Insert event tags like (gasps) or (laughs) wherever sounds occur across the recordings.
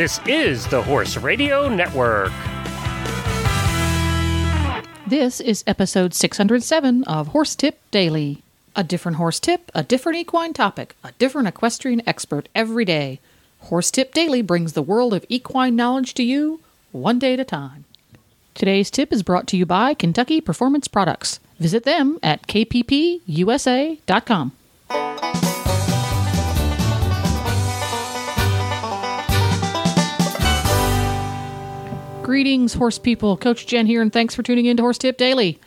This is the Horse Radio Network. This is episode 607 of Horse Tip Daily. A different horse tip, a different equine topic, a different equestrian expert every day. Horse Tip Daily brings the world of equine knowledge to you one day at a time. Today's tip is brought to you by Kentucky Performance Products. Visit them at kppusa.com. Greetings, horse people. Coach Jen here, and thanks for tuning in to Horse Tip Daily.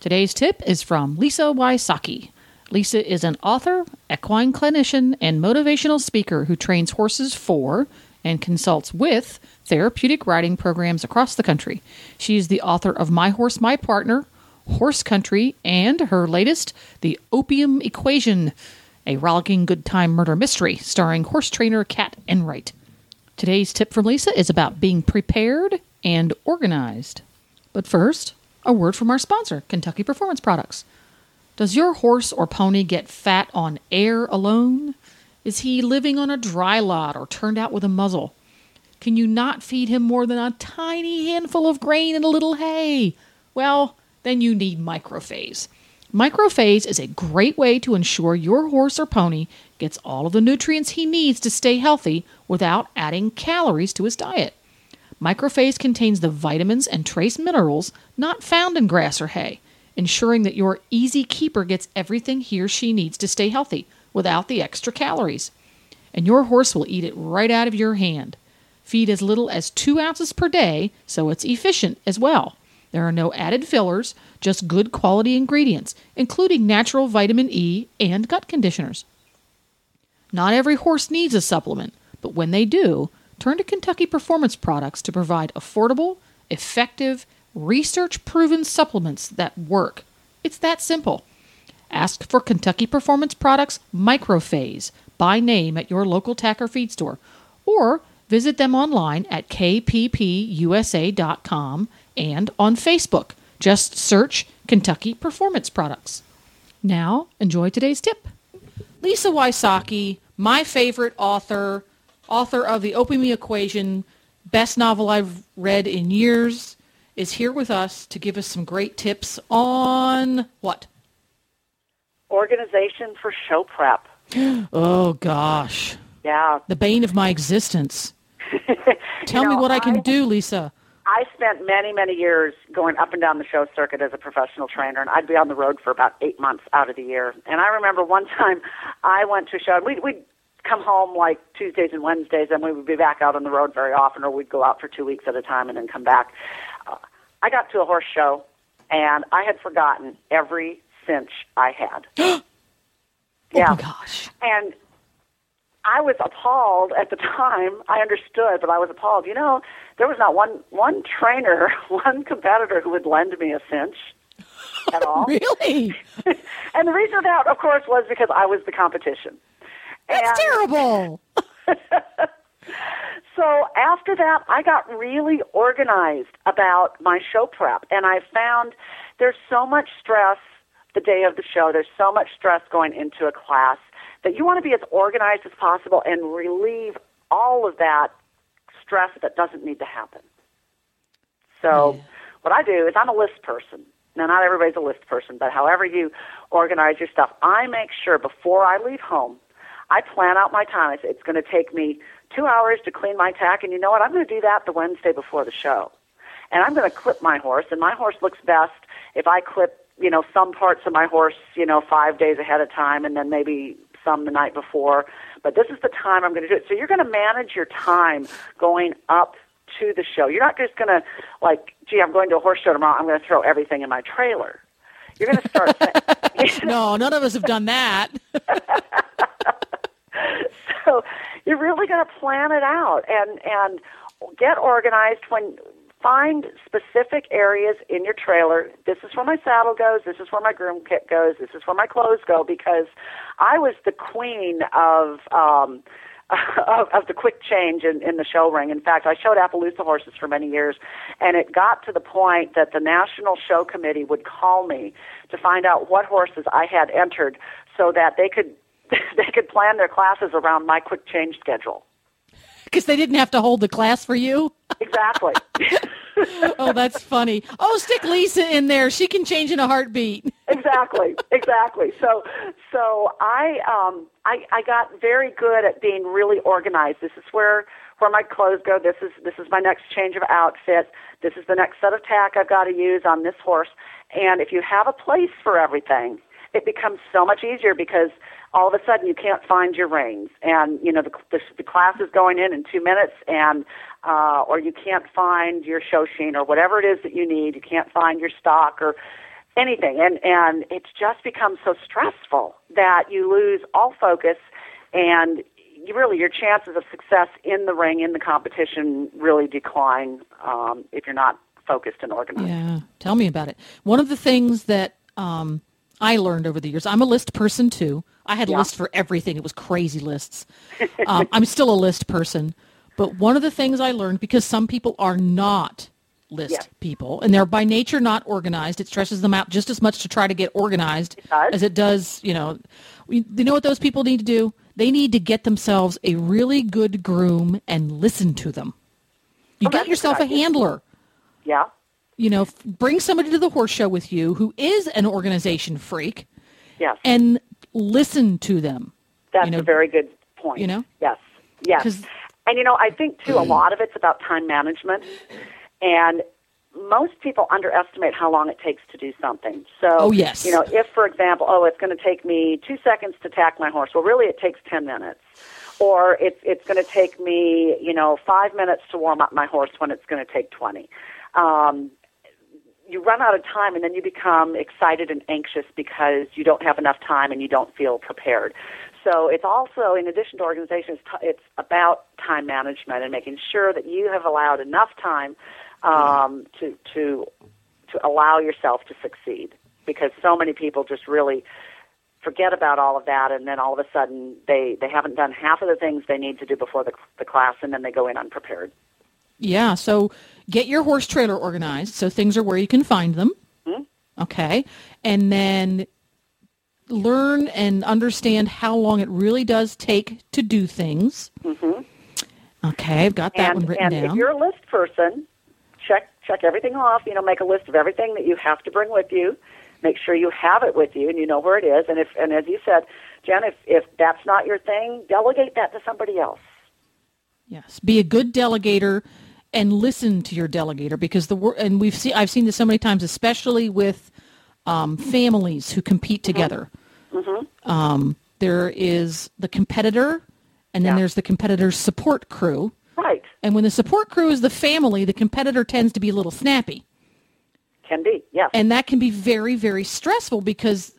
Today's tip is from Lisa Wysocky. Lisa is an author, equine clinician, and motivational speaker who trains horses for and consults with therapeutic riding programs across the country. She is the author of My Horse, My Partner, Horse Country, and her latest, The Opium Equation, a rollicking good time murder mystery starring horse trainer Cat Enright. Today's tip from Lisa is about being prepared and organized. But first, a word from our sponsor, Kentucky Performance Products. Does your horse or pony get fat on air alone? Is he living on a dry lot or turned out with a muzzle? Can you not feed him more than a tiny handful of grain and a little hay? Well, then you need microphase. Microphase is a great way to ensure your horse or pony gets all of the nutrients he needs to stay healthy without adding calories to his diet. Microphase contains the vitamins and trace minerals not found in grass or hay, ensuring that your easy keeper gets everything he or she needs to stay healthy without the extra calories. And your horse will eat it right out of your hand. Feed as little as two ounces per day, so it's efficient as well. There are no added fillers, just good quality ingredients, including natural vitamin E and gut conditioners. Not every horse needs a supplement, but when they do, turn to Kentucky Performance Products to provide affordable, effective, research proven supplements that work. It's that simple. Ask for Kentucky Performance Products Microphase by name at your local tacker feed store or visit them online at kppusa.com and on Facebook. Just search Kentucky Performance Products. Now, enjoy today's tip. Lisa Wysocky, my favorite author, author of The Opium Equation, best novel I've read in years, is here with us to give us some great tips on what? Organization for show prep. (gasps) Oh, gosh. Yeah. The bane of my existence. (laughs) Tell You me what I can I- do, Lisa. I spent many, many years going up and down the show circuit as a professional trainer, and I'd be on the road for about eight months out of the year. And I remember one (laughs) time I went to a show, and we'd, we'd come home like Tuesdays and Wednesdays, and we would be back out on the road very often, or we'd go out for two weeks at a time and then come back. Uh, I got to a horse show, and I had forgotten every cinch I had. (gasps) Oh yeah. my gosh. And I was appalled at the time. I understood, but I was appalled. You know, there was not one one trainer, (laughs) one competitor who would lend me a cinch at all. (laughs) Really? (laughs) and the reason for that, of course, was because I was the competition. That's And terrible. (laughs) So after that, I got really organized about my show prep, and I found there's so much stress the day of the show. There's so much stress going into a class that you want to be as organized as possible and relieve all of that stress that doesn't need to happen. So what I do is I'm a list person. Now, not everybody's a list person, but however you organize your stuff, I make sure before I leave home, I plan out my time. I say it's going to take me two hours to clean my tack, and you know what? I'm going to do that the Wednesday before the show. And I'm going to clip my horse, and my horse looks best if I clip, you know, some parts of my horse, you know, five days ahead of time, and then maybe some the night before. But this is the time I'm going to do it. So you're going to manage your time going up to the show. You're not just going to, like, gee, I'm going to a horse show tomorrow. I'm going to throw everything in my trailer. You're going to start. (laughs) No, none of us have done that. (laughs) (laughs) so you're really going to plan it out and and get organized when find specific areas in your trailer this is where my saddle goes this is where my groom kit goes this is where my clothes go because i was the queen of um (laughs) of, of the quick change in, in the show ring. In fact, I showed Appaloosa horses for many years, and it got to the point that the National Show Committee would call me to find out what horses I had entered so that they could (laughs) they could plan their classes around my quick change schedule. Because they didn't have to hold the class for you. Exactly. (laughs) oh, that's funny. Oh, stick Lisa in there. She can change in a heartbeat. (laughs) exactly, exactly. So, so I, um, I, I got very good at being really organized. This is where where my clothes go. This is this is my next change of outfit. This is the next set of tack I've got to use on this horse. And if you have a place for everything, it becomes so much easier because all of a sudden you can't find your reins and you know the, the, the class is going in in two minutes and uh, or you can't find your show sheen or whatever it is that you need. You can't find your stock or anything. And and it's just becomes so stressful that you lose all focus and you really your chances of success in the ring in the competition really decline um, if you're not focused and organized. Yeah. Tell me about it. One of the things that um, I learned over the years. I'm a list person too. I had yeah. lists for everything. It was crazy lists. um, I'm still a list person. But one of the things I learned, because some people are not list yeah. people, and they're by nature not organized, it stresses them out just as much to try to get organized it as it does, you know. You know what those people need to do? They need to get themselves a really good groom and listen to them. You oh, get yourself a handler. Yeah you know, bring somebody to the horse show with you who is an organization freak. Yes. And listen to them. That's you know, a very good point. You know? Yes. Yes. And you know, I think too a lot of it's about time management and most people underestimate how long it takes to do something. So, oh, yes. you know, if for example, oh, it's going to take me 2 seconds to tack my horse. Well, really it takes 10 minutes. Or it's it's going to take me, you know, 5 minutes to warm up my horse when it's going to take 20. Um, you run out of time and then you become excited and anxious because you don't have enough time and you don't feel prepared. So it's also, in addition to organization, it's about time management and making sure that you have allowed enough time um, to to to allow yourself to succeed. Because so many people just really forget about all of that, and then all of a sudden they they haven't done half of the things they need to do before the the class, and then they go in unprepared. Yeah. So get your horse trailer organized so things are where you can find them. Mm-hmm. Okay. And then learn and understand how long it really does take to do things. Mm-hmm. Okay, I've got that and, one written and down. if you're a list person, check check everything off. You know, make a list of everything that you have to bring with you. Make sure you have it with you and you know where it is. And if and as you said, Jen, if if that's not your thing, delegate that to somebody else. Yes, be a good delegator and listen to your delegator because the and we've seen I've seen this so many times, especially with um, families who compete mm-hmm. together. Mm-hmm. Um, there is the competitor, and then yeah. there's the competitor's support crew. Right. And when the support crew is the family, the competitor tends to be a little snappy. Can be, yes. And that can be very, very stressful because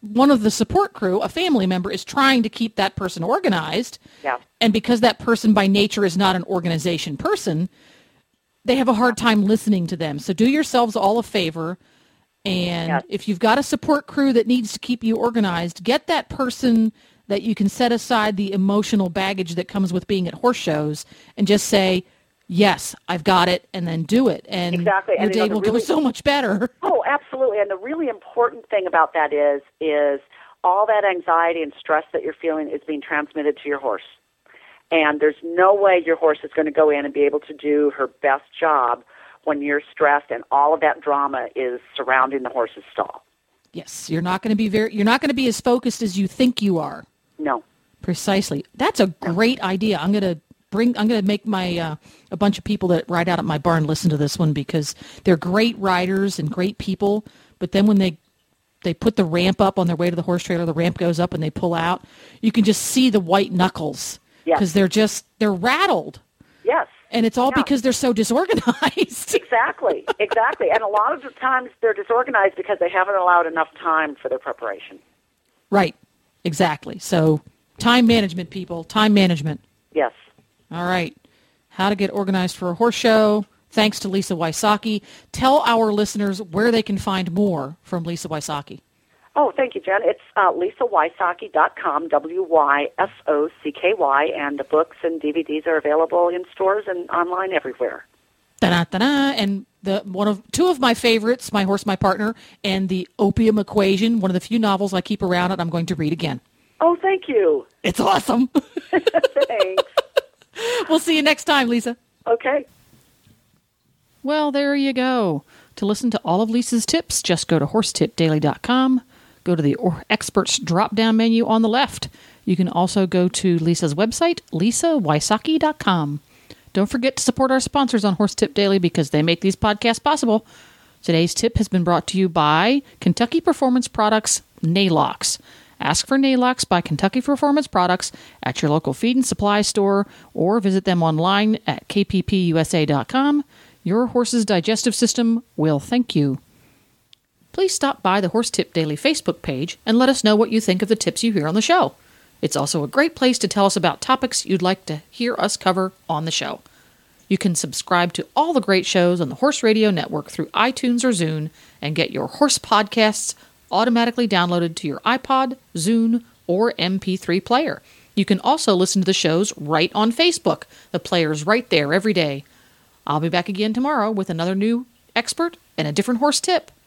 one of the support crew, a family member, is trying to keep that person organized. Yeah. And because that person by nature is not an organization person, they have a hard time listening to them. So do yourselves all a favor. And yes. if you've got a support crew that needs to keep you organized, get that person that you can set aside the emotional baggage that comes with being at horse shows and just say, yes, I've got it, and then do it. And exactly. your and, day you know, will really, go so much better. (laughs) Oh, absolutely. And the really important thing about that is, is all that anxiety and stress that you're feeling is being transmitted to your horse and there's no way your horse is going to go in and be able to do her best job when you're stressed and all of that drama is surrounding the horse's stall. Yes, you're not going to be very you're not going to be as focused as you think you are. No. Precisely. That's a great idea. I'm going to bring I'm going to make my uh, a bunch of people that ride out at my barn listen to this one because they're great riders and great people, but then when they they put the ramp up on their way to the horse trailer, the ramp goes up and they pull out, you can just see the white knuckles because yes. they're just they're rattled. Yes. And it's all yeah. because they're so disorganized. (laughs) exactly, exactly. And a lot of the times they're disorganized because they haven't allowed enough time for their preparation. Right. Exactly. So time management, people. Time management. Yes. All right. How to get organized for a horse show. Thanks to Lisa Wysocky. Tell our listeners where they can find more from Lisa Wysocky. Oh, thank you, Jen. It's uh, lisawysocky.com, W-Y-S-O-C-K-Y, and the books and DVDs are available in stores and online everywhere. Da-da, da-da. And the one of two of my favorites, My Horse, My Partner, and The Opium Equation, one of the few novels I keep around and I'm going to read again. Oh, thank you. It's awesome. (laughs) (laughs) Thanks. we'll see you next time, Lisa. Okay. Well, there you go. To listen to all of Lisa's tips, just go to horsetipdaily.com. Go to the experts drop down menu on the left. You can also go to Lisa's website, lisawysocky.com. Don't forget to support our sponsors on Horse Tip Daily because they make these podcasts possible. Today's tip has been brought to you by Kentucky Performance Products Neigh-Lox. Ask for Neigh-Lox by Kentucky Performance Products at your local feed and supply store or visit them online at kppusa.com. Your horse's digestive system will thank you. Please stop by the Horse Tip Daily Facebook page and let us know what you think of the tips you hear on the show. It's also a great place to tell us about topics you'd like to hear us cover on the show. You can subscribe to all the great shows on the Horse Radio Network through iTunes or Zune and get your horse podcasts automatically downloaded to your iPod, Zune, or MP3 player. You can also listen to the shows right on Facebook. The player's right there every day. I'll be back again tomorrow with another new expert and a different horse tip.